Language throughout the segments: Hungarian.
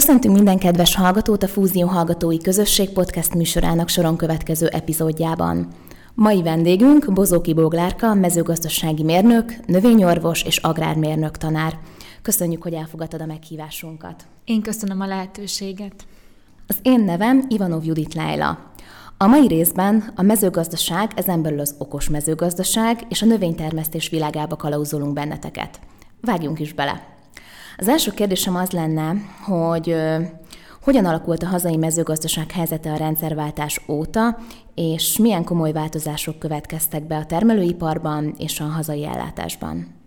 Köszöntünk minden kedves hallgatót a Fúzió Hallgatói Közösség podcast műsorának soron következő epizódjában. Mai vendégünk Bozóki Boglárka, mezőgazdasági mérnök, növényorvos és agrármérnök tanár. Köszönjük, hogy elfogadtad a meghívásunkat. Én köszönöm a lehetőséget. Az én nevem Ivanov Judit Lájla. A mai részben a mezőgazdaság, ezen belül az okos mezőgazdaság és a növénytermesztés világába kalauzolunk benneteket. Vágjunk is bele! Az első kérdésem az lenne, hogy hogyan alakult a hazai mezőgazdaság helyzete a rendszerváltás óta, és milyen komoly változások következtek be a termelőiparban és a hazai ellátásban?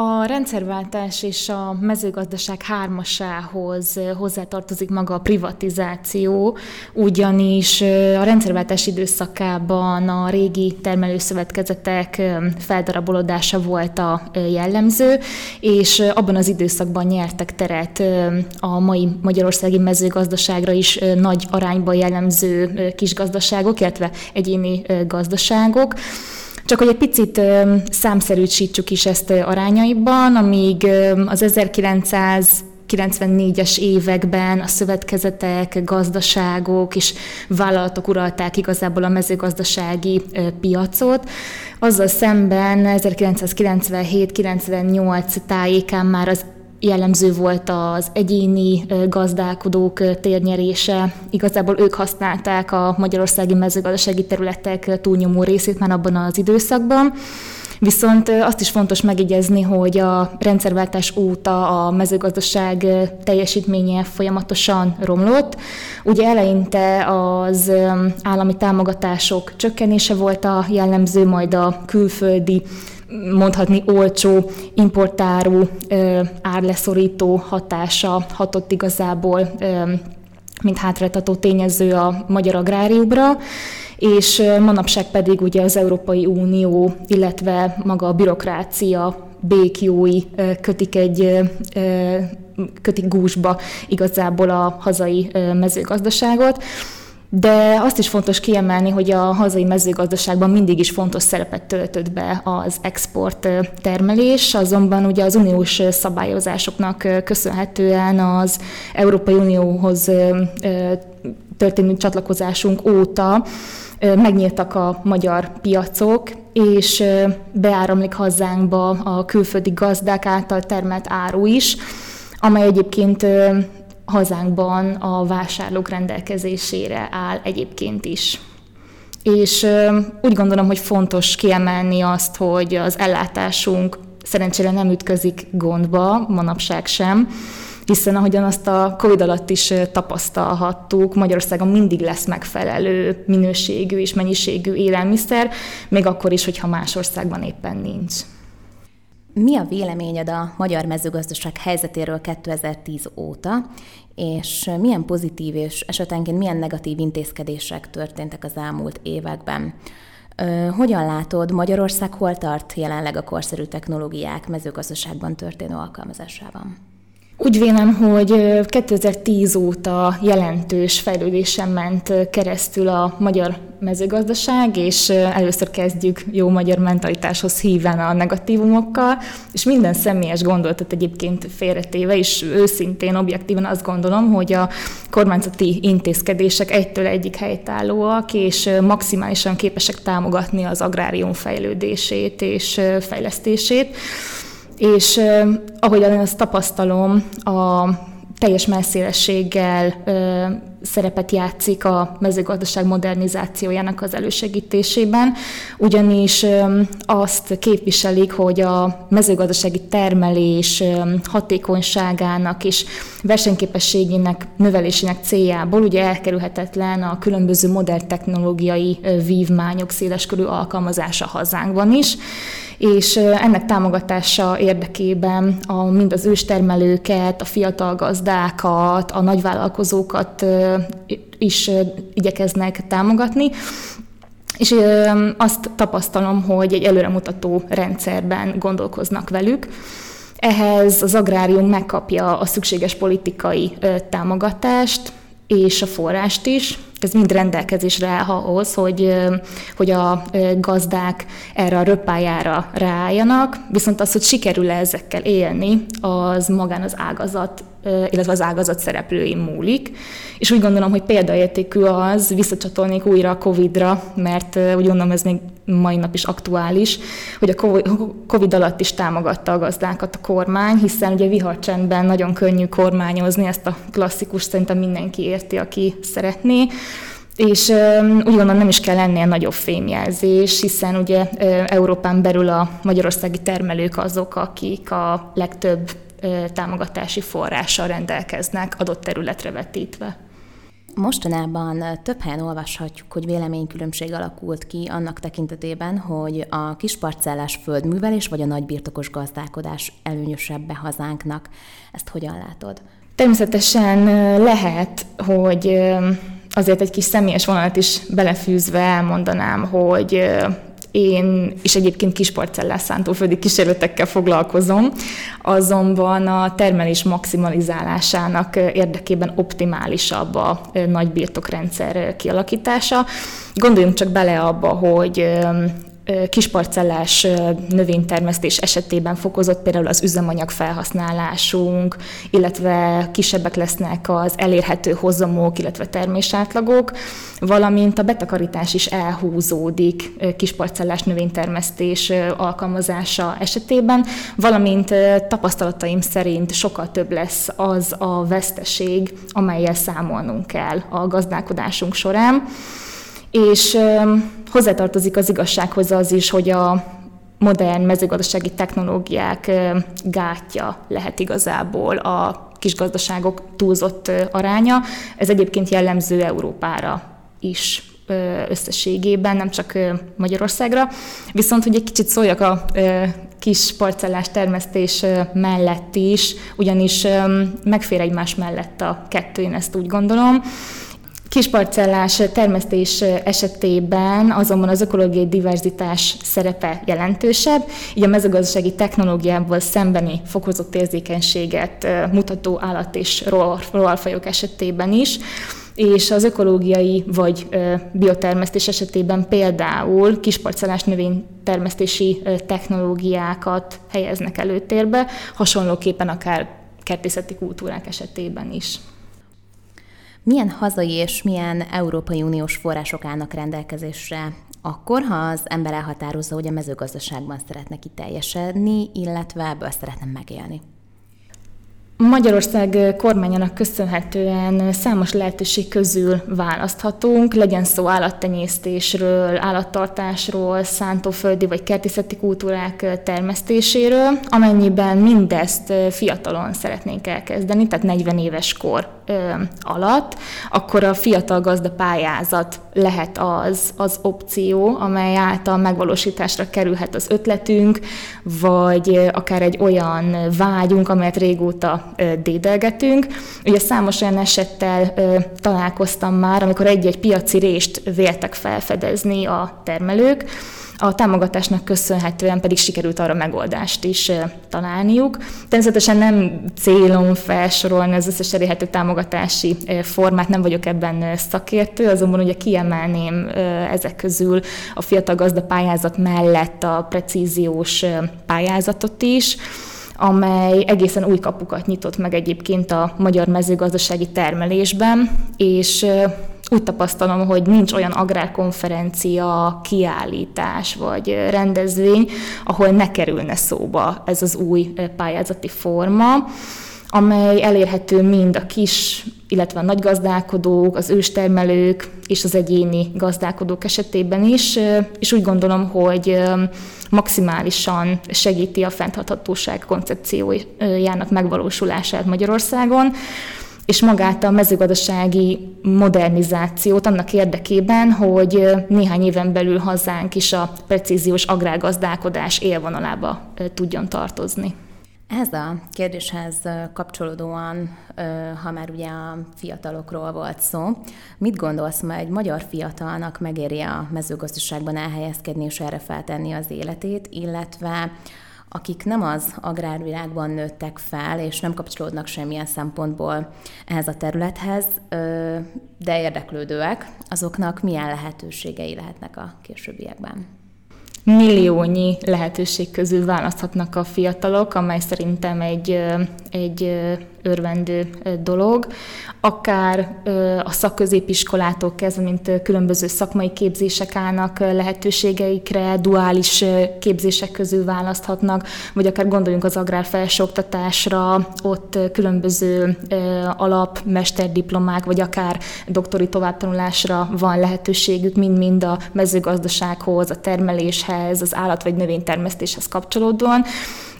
A rendszerváltás és a mezőgazdaság hármasához hozzátartozik maga a privatizáció, ugyanis a rendszerváltás időszakában a régi termelőszövetkezetek feldarabolodása volt a jellemző, és abban az időszakban nyertek teret a mai magyarországi mezőgazdaságra is nagy arányban jellemző kisgazdaságok, illetve egyéni gazdaságok. Csak hogy egy picit számszerűsítsük is ezt arányaiban, amíg az 1900 94-es években a szövetkezetek, gazdaságok és vállalatok uralták igazából a mezőgazdasági piacot. Azzal szemben 1997-98 tájékán már az jellemző volt az egyéni gazdálkodók térnyerése. Igazából ők használták a magyarországi mezőgazdasági területek túlnyomó részét már abban az időszakban. Viszont azt is fontos megjegyezni, hogy a rendszerváltás óta a mezőgazdaság teljesítménye folyamatosan romlott. Ugye eleinte az állami támogatások csökkenése volt a jellemző, majd a külföldi mondhatni olcsó, importáru, árleszorító hatása hatott igazából, mint hátráltató tényező a magyar agráriumra, és manapság pedig ugye az Európai Unió, illetve maga a bürokrácia békjói kötik egy kötik gúzsba igazából a hazai mezőgazdaságot. De azt is fontos kiemelni, hogy a hazai mezőgazdaságban mindig is fontos szerepet töltött be az export termelés, azonban ugye az uniós szabályozásoknak köszönhetően az Európai Unióhoz történő csatlakozásunk óta megnyíltak a magyar piacok, és beáramlik hazánkba a külföldi gazdák által termelt áru is, amely egyébként hazánkban a vásárlók rendelkezésére áll egyébként is. És úgy gondolom, hogy fontos kiemelni azt, hogy az ellátásunk szerencsére nem ütközik gondba, manapság sem, hiszen ahogyan azt a Covid alatt is tapasztalhattuk, Magyarországon mindig lesz megfelelő minőségű és mennyiségű élelmiszer, még akkor is, hogyha más országban éppen nincs. Mi a véleményed a magyar mezőgazdaság helyzetéről 2010 óta, és milyen pozitív és esetenként milyen negatív intézkedések történtek az elmúlt években? Hogyan látod, Magyarország hol tart jelenleg a korszerű technológiák mezőgazdaságban történő alkalmazásában? Úgy vélem, hogy 2010 óta jelentős fejlődésen ment keresztül a magyar mezőgazdaság, és először kezdjük jó magyar mentalitáshoz híven a negatívumokkal, és minden személyes gondolatot egyébként félretéve, és őszintén, objektíven azt gondolom, hogy a kormányzati intézkedések egytől egyik helytállóak, és maximálisan képesek támogatni az agrárium fejlődését és fejlesztését és ahogyan azt tapasztalom, a teljes messzélességgel szerepet játszik a mezőgazdaság modernizációjának az elősegítésében, ugyanis azt képviselik, hogy a mezőgazdasági termelés hatékonyságának és versenyképességének növelésének céljából ugye elkerülhetetlen a különböző modern technológiai vívmányok széleskörű alkalmazása hazánkban is, és ennek támogatása érdekében a, mind az őstermelőket, a fiatal gazdákat, a nagyvállalkozókat is igyekeznek támogatni, és azt tapasztalom, hogy egy előremutató rendszerben gondolkoznak velük. Ehhez az agrárium megkapja a szükséges politikai támogatást és a forrást is, ez mind rendelkezésre áll ahhoz, hogy, hogy a gazdák erre a röppájára ráálljanak, viszont az, hogy sikerül-e ezekkel élni, az magán az ágazat illetve az ágazat szereplői múlik. És úgy gondolom, hogy példaértékű az, visszacsatolnék újra a Covid-ra, mert úgy gondolom ez még mai nap is aktuális, hogy a Covid alatt is támogatta a gazdákat a kormány, hiszen ugye viharcsendben nagyon könnyű kormányozni, ezt a klasszikus szerintem mindenki érti, aki szeretné. És úgy gondolom nem is kell ennél nagyobb fémjelzés, hiszen ugye Európán belül a magyarországi termelők azok, akik a legtöbb támogatási forrással rendelkeznek adott területre vetítve. Mostanában több helyen olvashatjuk, hogy véleménykülönbség alakult ki annak tekintetében, hogy a kisparcellás földművelés vagy a nagybirtokos gazdálkodás előnyösebb hazánknak. Ezt hogyan látod? Természetesen lehet, hogy azért egy kis személyes vonalat is belefűzve elmondanám, hogy én is egyébként kisparcellás szántóföldi kísérletekkel foglalkozom, azonban a termelés maximalizálásának érdekében optimálisabb a nagy birtokrendszer kialakítása. Gondoljunk csak bele abba, hogy kisparcellás növénytermesztés esetében fokozott például az üzemanyag felhasználásunk, illetve kisebbek lesznek az elérhető hozamok, illetve termésátlagok, valamint a betakarítás is elhúzódik kisparcellás növénytermesztés alkalmazása esetében, valamint tapasztalataim szerint sokkal több lesz az a veszteség, amelyel számolnunk kell a gazdálkodásunk során. És hozzátartozik az igazsághoz az is, hogy a modern mezőgazdasági technológiák gátja lehet igazából a kisgazdaságok túlzott aránya. Ez egyébként jellemző Európára is összességében, nem csak Magyarországra. Viszont, hogy egy kicsit szóljak a kis parcellás termesztés mellett is, ugyanis megfér egymás mellett a kettő, én ezt úgy gondolom. Kisparcellás termesztés esetében azonban az ökológiai diverzitás szerepe jelentősebb, így a mezőgazdasági technológiából szembeni fokozott érzékenységet mutató állat és rovarfajok esetében is, és az ökológiai vagy biotermesztés esetében például kisparcellás növénytermesztési technológiákat helyeznek előtérbe, hasonlóképpen akár kertészeti kultúrák esetében is milyen hazai és milyen Európai Uniós források állnak rendelkezésre akkor, ha az ember elhatározza, hogy a mezőgazdaságban szeretne kiteljesedni, illetve ebből szeretne megélni? Magyarország kormányának köszönhetően számos lehetőség közül választhatunk, legyen szó állattenyésztésről, állattartásról, szántóföldi vagy kertészeti kultúrák termesztéséről, amennyiben mindezt fiatalon szeretnénk elkezdeni, tehát 40 éves kor alatt, akkor a fiatal gazda pályázat lehet az, az opció, amely által megvalósításra kerülhet az ötletünk, vagy akár egy olyan vágyunk, amelyet régóta dédelgetünk. Ugye számos olyan esettel találkoztam már, amikor egy-egy piaci rést véltek felfedezni a termelők, a támogatásnak köszönhetően pedig sikerült arra megoldást is találniuk. Természetesen nem célom felsorolni az összes elérhető támogatási formát, nem vagyok ebben szakértő, azonban ugye kiemelném ezek közül a fiatal gazda pályázat mellett a precíziós pályázatot is, amely egészen új kapukat nyitott meg egyébként a magyar mezőgazdasági termelésben, és úgy tapasztalom, hogy nincs olyan agrárkonferencia, kiállítás vagy rendezvény, ahol ne kerülne szóba ez az új pályázati forma amely elérhető mind a kis, illetve a nagy gazdálkodók, az őstermelők és az egyéni gazdálkodók esetében is, és úgy gondolom, hogy maximálisan segíti a fenntarthatóság koncepciójának megvalósulását Magyarországon, és magát a mezőgazdasági modernizációt annak érdekében, hogy néhány éven belül hazánk is a precíziós agrárgazdálkodás élvonalába tudjon tartozni. Ez a kérdéshez kapcsolódóan, ha már ugye a fiatalokról volt szó, mit gondolsz, majd egy magyar fiatalnak megéri a mezőgazdaságban elhelyezkedni és erre feltenni az életét, illetve akik nem az agrárvilágban nőttek fel, és nem kapcsolódnak semmilyen szempontból ehhez a területhez, de érdeklődőek, azoknak milyen lehetőségei lehetnek a későbbiekben? milliónyi lehetőség közül választhatnak a fiatalok, amely szerintem egy, egy örvendő dolog. Akár a szakközépiskolától kezdve, mint különböző szakmai képzések állnak lehetőségeikre, duális képzések közül választhatnak, vagy akár gondoljunk az agrárfelsőoktatásra, ott különböző alap, mesterdiplomák, vagy akár doktori továbbtanulásra van lehetőségük, mind-mind a mezőgazdasághoz, a termeléshez, az állat- vagy növénytermesztéshez kapcsolódóan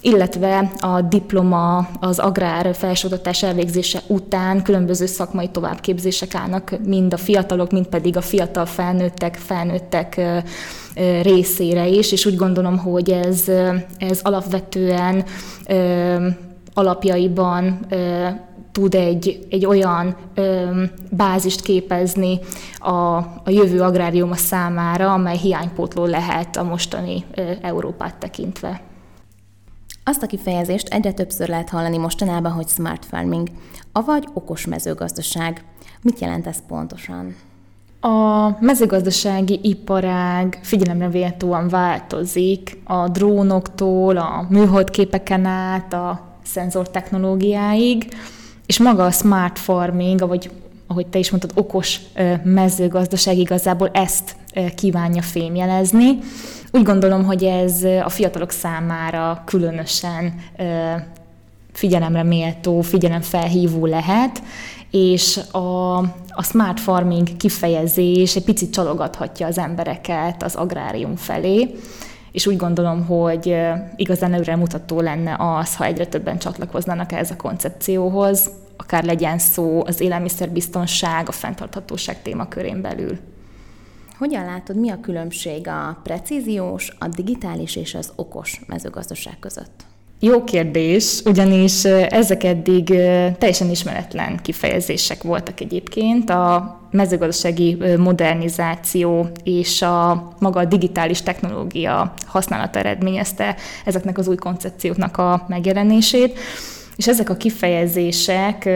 illetve a diploma az agrár felsőoktatás elvégzése után különböző szakmai továbbképzések állnak mind a fiatalok, mind pedig a fiatal felnőttek, felnőttek részére is, és úgy gondolom, hogy ez, ez alapvetően alapjaiban tud egy, egy olyan ö, bázist képezni a, a jövő agráriuma számára, amely hiánypótló lehet a mostani ö, Európát tekintve. Azt a kifejezést egyre többször lehet hallani mostanában, hogy smart farming, avagy okos mezőgazdaság. Mit jelent ez pontosan? A mezőgazdasági iparág figyelemre véletlenül változik a drónoktól, a műholdképeken át, a szenzortechnológiáig, és maga a smart farming, vagy ahogy te is mondtad, okos mezőgazdaság igazából ezt kívánja fémjelezni. Úgy gondolom, hogy ez a fiatalok számára különösen figyelemre méltó, figyelemfelhívó lehet, és a, a smart farming kifejezés egy picit csalogathatja az embereket az agrárium felé, és úgy gondolom, hogy igazán előre mutató lenne az, ha egyre többen csatlakoznának ehhez a koncepcióhoz, akár legyen szó az élelmiszerbiztonság, a fenntarthatóság témakörén belül. Hogyan látod, mi a különbség a precíziós, a digitális és az okos mezőgazdaság között? Jó kérdés, ugyanis ezek eddig teljesen ismeretlen kifejezések voltak egyébként. A mezőgazdasági modernizáció és a maga a digitális technológia használata eredményezte ezeknek az új koncepcióknak a megjelenését. És ezek a kifejezések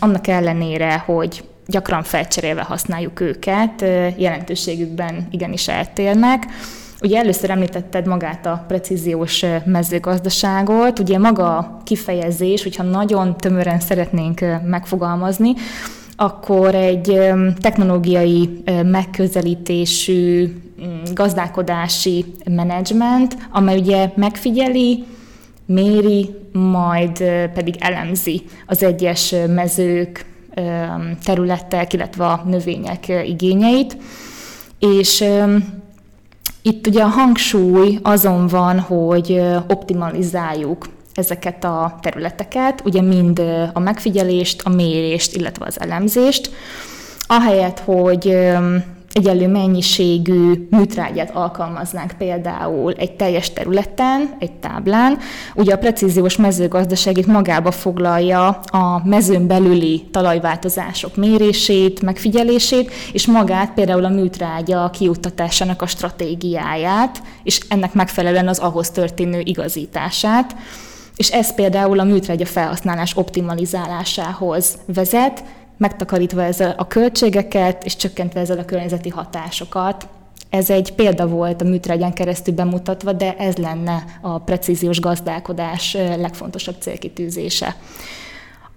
annak ellenére, hogy gyakran felcserélve használjuk őket, jelentőségükben igenis eltérnek. Ugye először említetted magát a precíziós mezőgazdaságot, ugye maga a kifejezés, hogyha nagyon tömören szeretnénk megfogalmazni, akkor egy technológiai megközelítésű gazdálkodási menedzsment, amely ugye megfigyeli, méri, majd pedig elemzi az egyes mezők, területek, illetve a növények igényeit. És itt ugye a hangsúly azon van, hogy optimalizáljuk ezeket a területeket, ugye mind a megfigyelést, a mérést, illetve az elemzést, ahelyett, hogy egyenlő mennyiségű műtrágyát alkalmaznánk például egy teljes területen, egy táblán. Ugye a precíziós mezőgazdaság itt magába foglalja a mezőn belüli talajváltozások mérését, megfigyelését, és magát például a műtrágya kiuttatásának a stratégiáját, és ennek megfelelően az ahhoz történő igazítását. És ez például a műtrágya felhasználás optimalizálásához vezet, megtakarítva ezzel a költségeket, és csökkentve ezzel a környezeti hatásokat. Ez egy példa volt a műtrágyan keresztül bemutatva, de ez lenne a precíziós gazdálkodás legfontosabb célkitűzése.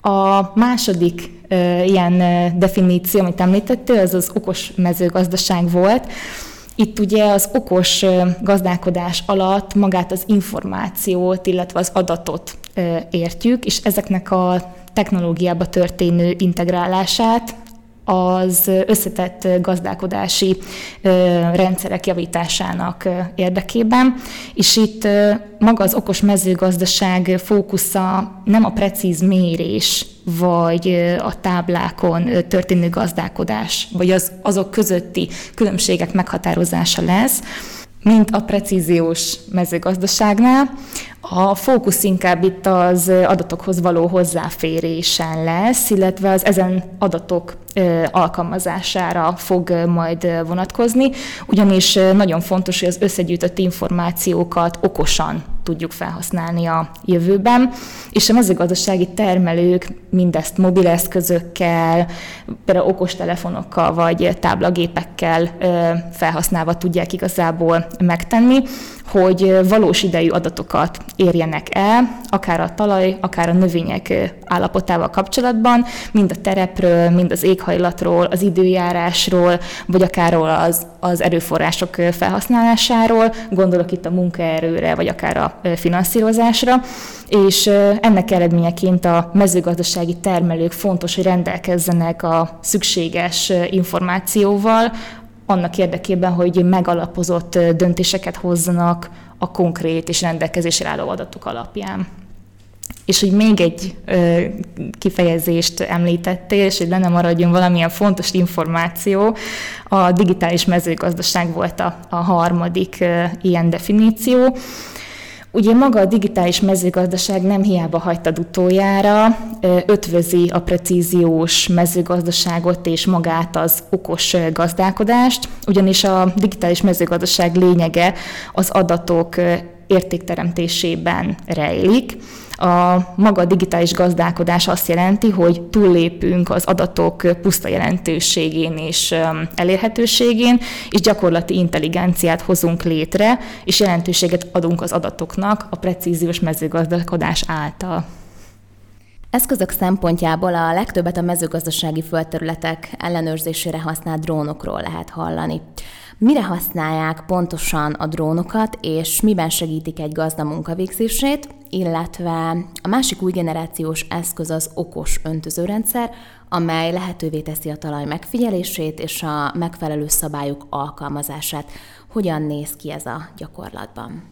A második e, ilyen definíció, amit említettél, az az okos mezőgazdaság volt. Itt ugye az okos gazdálkodás alatt magát az információt, illetve az adatot értjük, és ezeknek a technológiába történő integrálását, az összetett gazdálkodási rendszerek javításának érdekében, és itt maga az okos mezőgazdaság fókusza nem a precíz mérés, vagy a táblákon történő gazdálkodás, vagy az, azok közötti különbségek meghatározása lesz, mint a precíziós mezőgazdaságnál. A fókusz inkább itt az adatokhoz való hozzáférésen lesz, illetve az ezen adatok alkalmazására fog majd vonatkozni, ugyanis nagyon fontos, hogy az összegyűjtött információkat okosan tudjuk felhasználni a jövőben, és a mezőgazdasági termelők mindezt mobileszközökkel, például okostelefonokkal vagy táblagépekkel felhasználva tudják igazából megtenni, hogy valós idejű adatokat érjenek el, akár a talaj, akár a növények állapotával kapcsolatban, mind a terepről, mind az éghajlatról, az időjárásról, vagy akár az, az erőforrások felhasználásáról, gondolok itt a munkaerőre, vagy akár a finanszírozásra, és ennek eredményeként a mezőgazdasági termelők fontos, hogy rendelkezzenek a szükséges információval, annak érdekében, hogy megalapozott döntéseket hozzanak a konkrét és rendelkezésre álló adatok alapján. És hogy még egy ö, kifejezést említettél, és hogy lenne maradjon valamilyen fontos információ, a digitális mezőgazdaság volt a, a harmadik ö, ilyen definíció. Ugye maga a digitális mezőgazdaság nem hiába hagytad utoljára, ötvözi a precíziós mezőgazdaságot és magát az okos gazdálkodást, ugyanis a digitális mezőgazdaság lényege az adatok értékteremtésében rejlik. A maga digitális gazdálkodás azt jelenti, hogy túllépünk az adatok puszta jelentőségén és elérhetőségén, és gyakorlati intelligenciát hozunk létre, és jelentőséget adunk az adatoknak a precíziós mezőgazdálkodás által. Eszközök szempontjából a legtöbbet a mezőgazdasági földterületek ellenőrzésére használt drónokról lehet hallani. Mire használják pontosan a drónokat, és miben segítik egy gazda munkavégzését, illetve a másik új generációs eszköz az okos öntözőrendszer, amely lehetővé teszi a talaj megfigyelését és a megfelelő szabályok alkalmazását. Hogyan néz ki ez a gyakorlatban?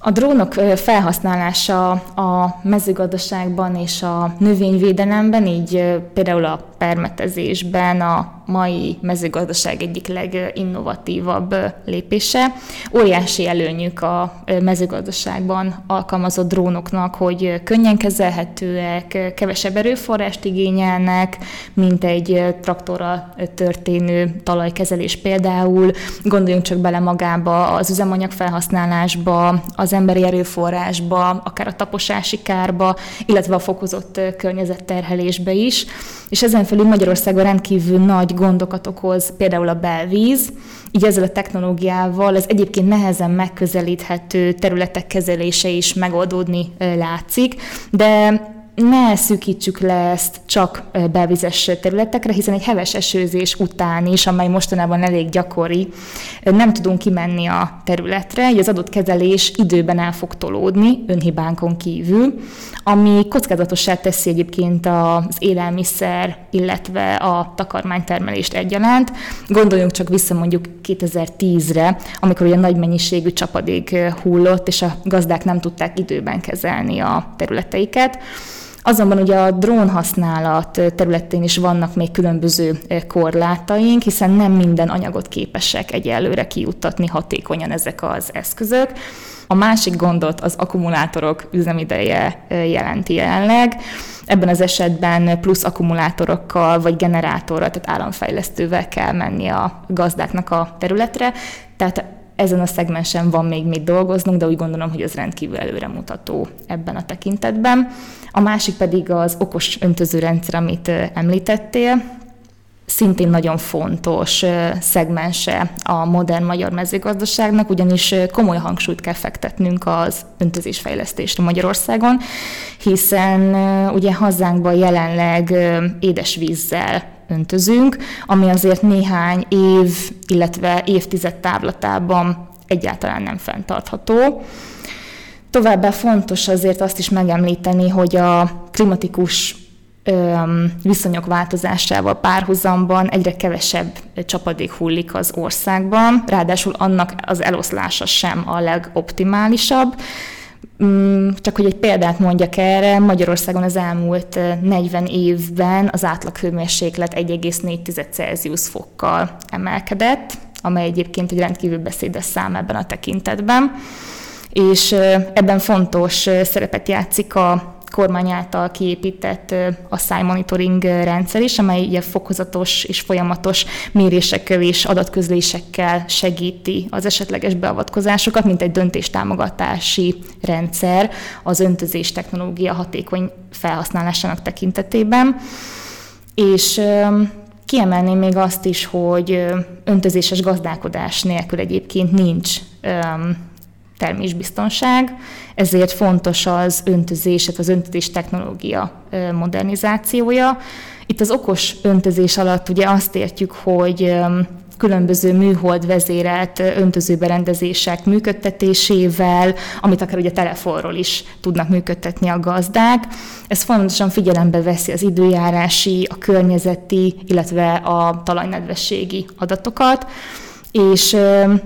A drónok felhasználása a mezőgazdaságban és a növényvédelemben, így például a permetezésben a mai mezőgazdaság egyik leginnovatívabb lépése. Óriási előnyük a mezőgazdaságban alkalmazott drónoknak, hogy könnyen kezelhetőek, kevesebb erőforrást igényelnek, mint egy traktorral történő talajkezelés például. Gondoljunk csak bele magába az üzemanyag felhasználásba, az emberi erőforrásba, akár a taposási kárba, illetve a fokozott környezetterhelésbe is. És ezen felül Magyarországon rendkívül nagy gondokat okoz például a belvíz, így ezzel a technológiával az egyébként nehezen megközelíthető területek kezelése is megoldódni látszik, de ne szűkítsük le ezt csak belvizes területekre, hiszen egy heves esőzés után is, amely mostanában elég gyakori, nem tudunk kimenni a területre, így az adott kezelés időben el fog tolódni, önhibánkon kívül, ami kockázatossá teszi egyébként az élelmiszer, illetve a takarmánytermelést egyaránt. Gondoljunk csak vissza mondjuk 2010-re, amikor ugye nagy mennyiségű csapadék hullott, és a gazdák nem tudták időben kezelni a területeiket. Azonban ugye a drón használat területén is vannak még különböző korlátaink, hiszen nem minden anyagot képesek egyelőre kijuttatni hatékonyan ezek az eszközök. A másik gondot az akkumulátorok üzemideje jelenti jelenleg. Ebben az esetben plusz akkumulátorokkal vagy generátorral, tehát államfejlesztővel kell menni a gazdáknak a területre. Tehát ezen a szegmensen van még mit dolgoznunk, de úgy gondolom, hogy ez rendkívül előremutató ebben a tekintetben. A másik pedig az okos öntözőrendszer, amit említettél, szintén nagyon fontos szegmense a modern magyar mezőgazdaságnak, ugyanis komoly hangsúlyt kell fektetnünk az öntözésfejlesztésre Magyarországon, hiszen ugye hazánkban jelenleg édesvízzel öntözünk, ami azért néhány év, illetve évtized távlatában egyáltalán nem fenntartható. Továbbá fontos azért azt is megemlíteni, hogy a klimatikus viszonyok változásával párhuzamban egyre kevesebb csapadék hullik az országban, ráadásul annak az eloszlása sem a legoptimálisabb. Mm, csak hogy egy példát mondjak erre, Magyarországon az elmúlt 40 évben az átlag hőmérséklet 1,4 Celsius fokkal emelkedett, amely egyébként egy rendkívül beszédes szám ebben a tekintetben. És ebben fontos szerepet játszik a kormány által kiépített a monitoring rendszer is, amely ugye fokozatos és folyamatos mérésekkel és adatközlésekkel segíti az esetleges beavatkozásokat, mint egy döntéstámogatási rendszer az öntözés technológia hatékony felhasználásának tekintetében. És Kiemelném még azt is, hogy öntözéses gazdálkodás nélkül egyébként nincs termésbiztonság, ezért fontos az öntözés, az öntözés technológia modernizációja. Itt az okos öntözés alatt ugye azt értjük, hogy különböző műhold vezérelt öntözőberendezések működtetésével, amit akár ugye telefonról is tudnak működtetni a gazdák. Ez fontosan figyelembe veszi az időjárási, a környezeti, illetve a talajnedvességi adatokat és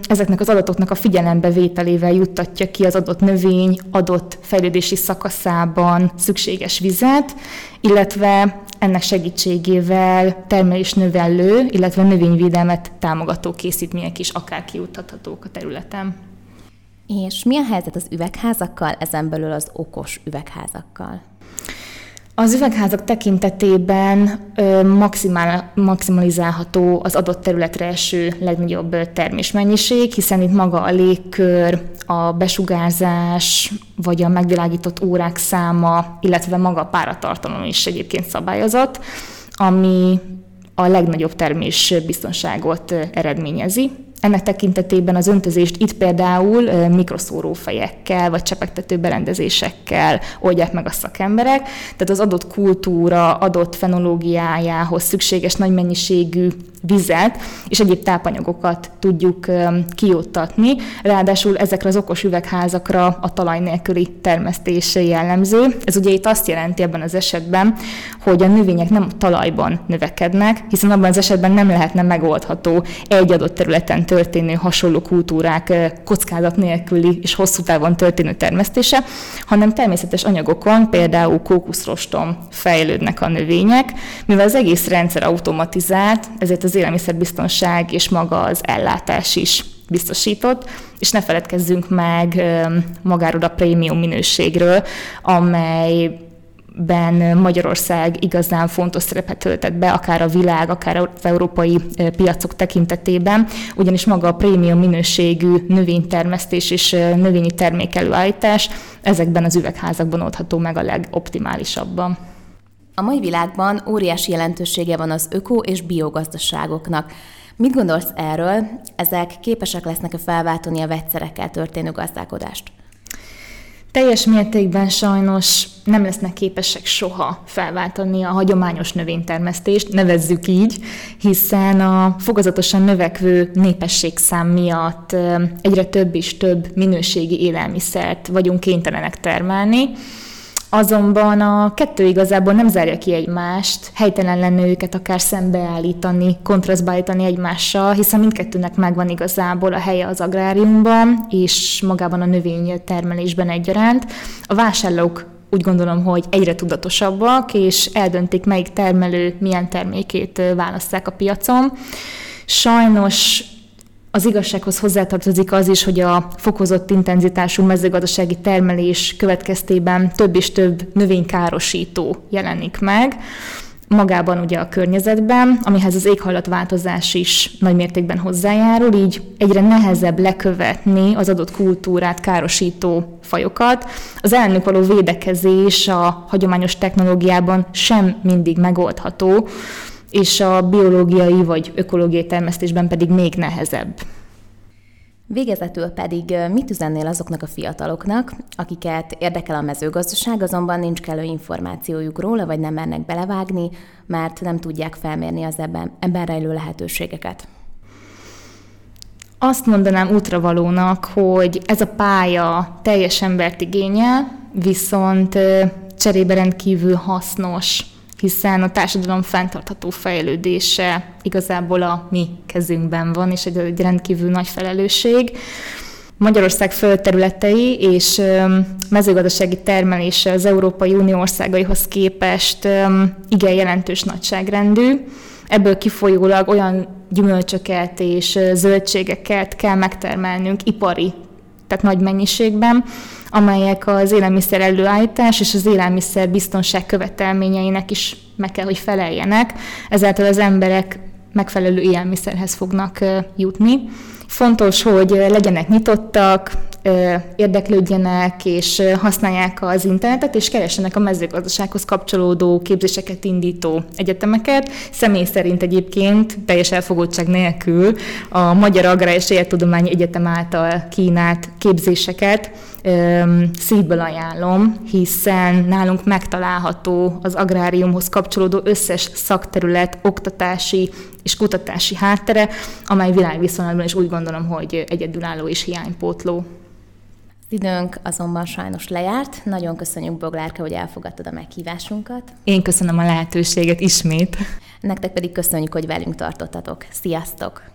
ezeknek az adatoknak a figyelembevételével juttatja ki az adott növény adott fejlődési szakaszában szükséges vizet, illetve ennek segítségével termelés növellő, illetve növényvédelmet támogató készítmények is akár kijuttathatók a területen. És mi a helyzet az üvegházakkal, ezen belül az okos üvegházakkal? Az üvegházak tekintetében maximál, maximalizálható az adott területre eső legnagyobb termésmennyiség, hiszen itt maga a légkör, a besugárzás, vagy a megvilágított órák száma, illetve maga a páratartalom is egyébként szabályozott, ami a legnagyobb termésbiztonságot eredményezi. Ennek tekintetében az öntözést itt például mikroszórófejekkel vagy csepegtető berendezésekkel oldják meg a szakemberek, tehát az adott kultúra, adott fenológiájához szükséges nagy mennyiségű vizet és egyéb tápanyagokat tudjuk kijuttatni. Ráadásul ezekre az okos üvegházakra a talaj nélküli termesztés jellemző. Ez ugye itt azt jelenti ebben az esetben, hogy a növények nem talajban növekednek, hiszen abban az esetben nem lehetne megoldható egy adott területen történő hasonló kultúrák kockázat nélküli és hosszú távon történő termesztése, hanem természetes anyagokon, például kókuszrostom fejlődnek a növények, mivel az egész rendszer automatizált, ezért az élelmiszerbiztonság és maga az ellátás is biztosított, és ne feledkezzünk meg magáról a prémium minőségről, amely ben Magyarország igazán fontos szerepet töltett be, akár a világ, akár az európai piacok tekintetében, ugyanis maga a prémium minőségű növénytermesztés és növényi termék előállítás ezekben az üvegházakban oldható meg a legoptimálisabban. A mai világban óriási jelentősége van az öko- és biogazdaságoknak. Mit gondolsz erről? Ezek képesek lesznek-e felváltani a vegyszerekkel történő gazdálkodást? Teljes mértékben sajnos nem lesznek képesek soha felváltani a hagyományos növénytermesztést, nevezzük így, hiszen a fokozatosan növekvő népességszám miatt egyre több és több minőségi élelmiszert vagyunk kénytelenek termelni, Azonban a kettő igazából nem zárja ki egymást, helytelen lenne őket akár szembeállítani, kontrasztba állítani egymással, hiszen mindkettőnek megvan igazából a helye az agráriumban, és magában a növénytermelésben egyaránt. A vásárlók úgy gondolom, hogy egyre tudatosabbak, és eldöntik, melyik termelő milyen termékét választják a piacon. Sajnos az igazsághoz hozzátartozik az is, hogy a fokozott intenzitású mezőgazdasági termelés következtében több és több növénykárosító jelenik meg, magában ugye a környezetben, amihez az éghajlatváltozás is nagy mértékben hozzájárul, így egyre nehezebb lekövetni az adott kultúrát károsító fajokat. Az ellenük való védekezés a hagyományos technológiában sem mindig megoldható, és a biológiai vagy ökológiai termesztésben pedig még nehezebb. Végezetül pedig mit üzennél azoknak a fiataloknak, akiket érdekel a mezőgazdaság, azonban nincs kellő információjuk róla, vagy nem mernek belevágni, mert nem tudják felmérni az ebben, ebben rejlő lehetőségeket? Azt mondanám útravalónak, hogy ez a pálya teljes embert igényel, viszont cserébe rendkívül hasznos hiszen a társadalom fenntartható fejlődése igazából a mi kezünkben van, és egy, egy rendkívül nagy felelősség. Magyarország földterületei és mezőgazdasági termelése az Európai Unió országaihoz képest igen jelentős nagyságrendű. Ebből kifolyólag olyan gyümölcsöket és zöldségeket kell megtermelnünk ipari, tehát nagy mennyiségben, amelyek az élelmiszer előállítás és az élelmiszer biztonság követelményeinek is meg kell, hogy feleljenek. Ezáltal az emberek megfelelő élelmiszerhez fognak jutni. Fontos, hogy legyenek nyitottak, érdeklődjenek és használják az internetet, és keressenek a mezőgazdasághoz kapcsolódó képzéseket indító egyetemeket. Személy szerint egyébként teljes elfogultság nélkül a Magyar Agrár és Élettudományi Egyetem által kínált képzéseket szívből ajánlom, hiszen nálunk megtalálható az agráriumhoz kapcsolódó összes szakterület, oktatási és kutatási háttere, amely világviszonylatban is úgy gondolom, hogy egyedülálló és hiánypótló. Időnk azonban sajnos lejárt. Nagyon köszönjük, Boglárka, hogy elfogadtad a meghívásunkat. Én köszönöm a lehetőséget ismét. Nektek pedig köszönjük, hogy velünk tartottatok. Sziasztok!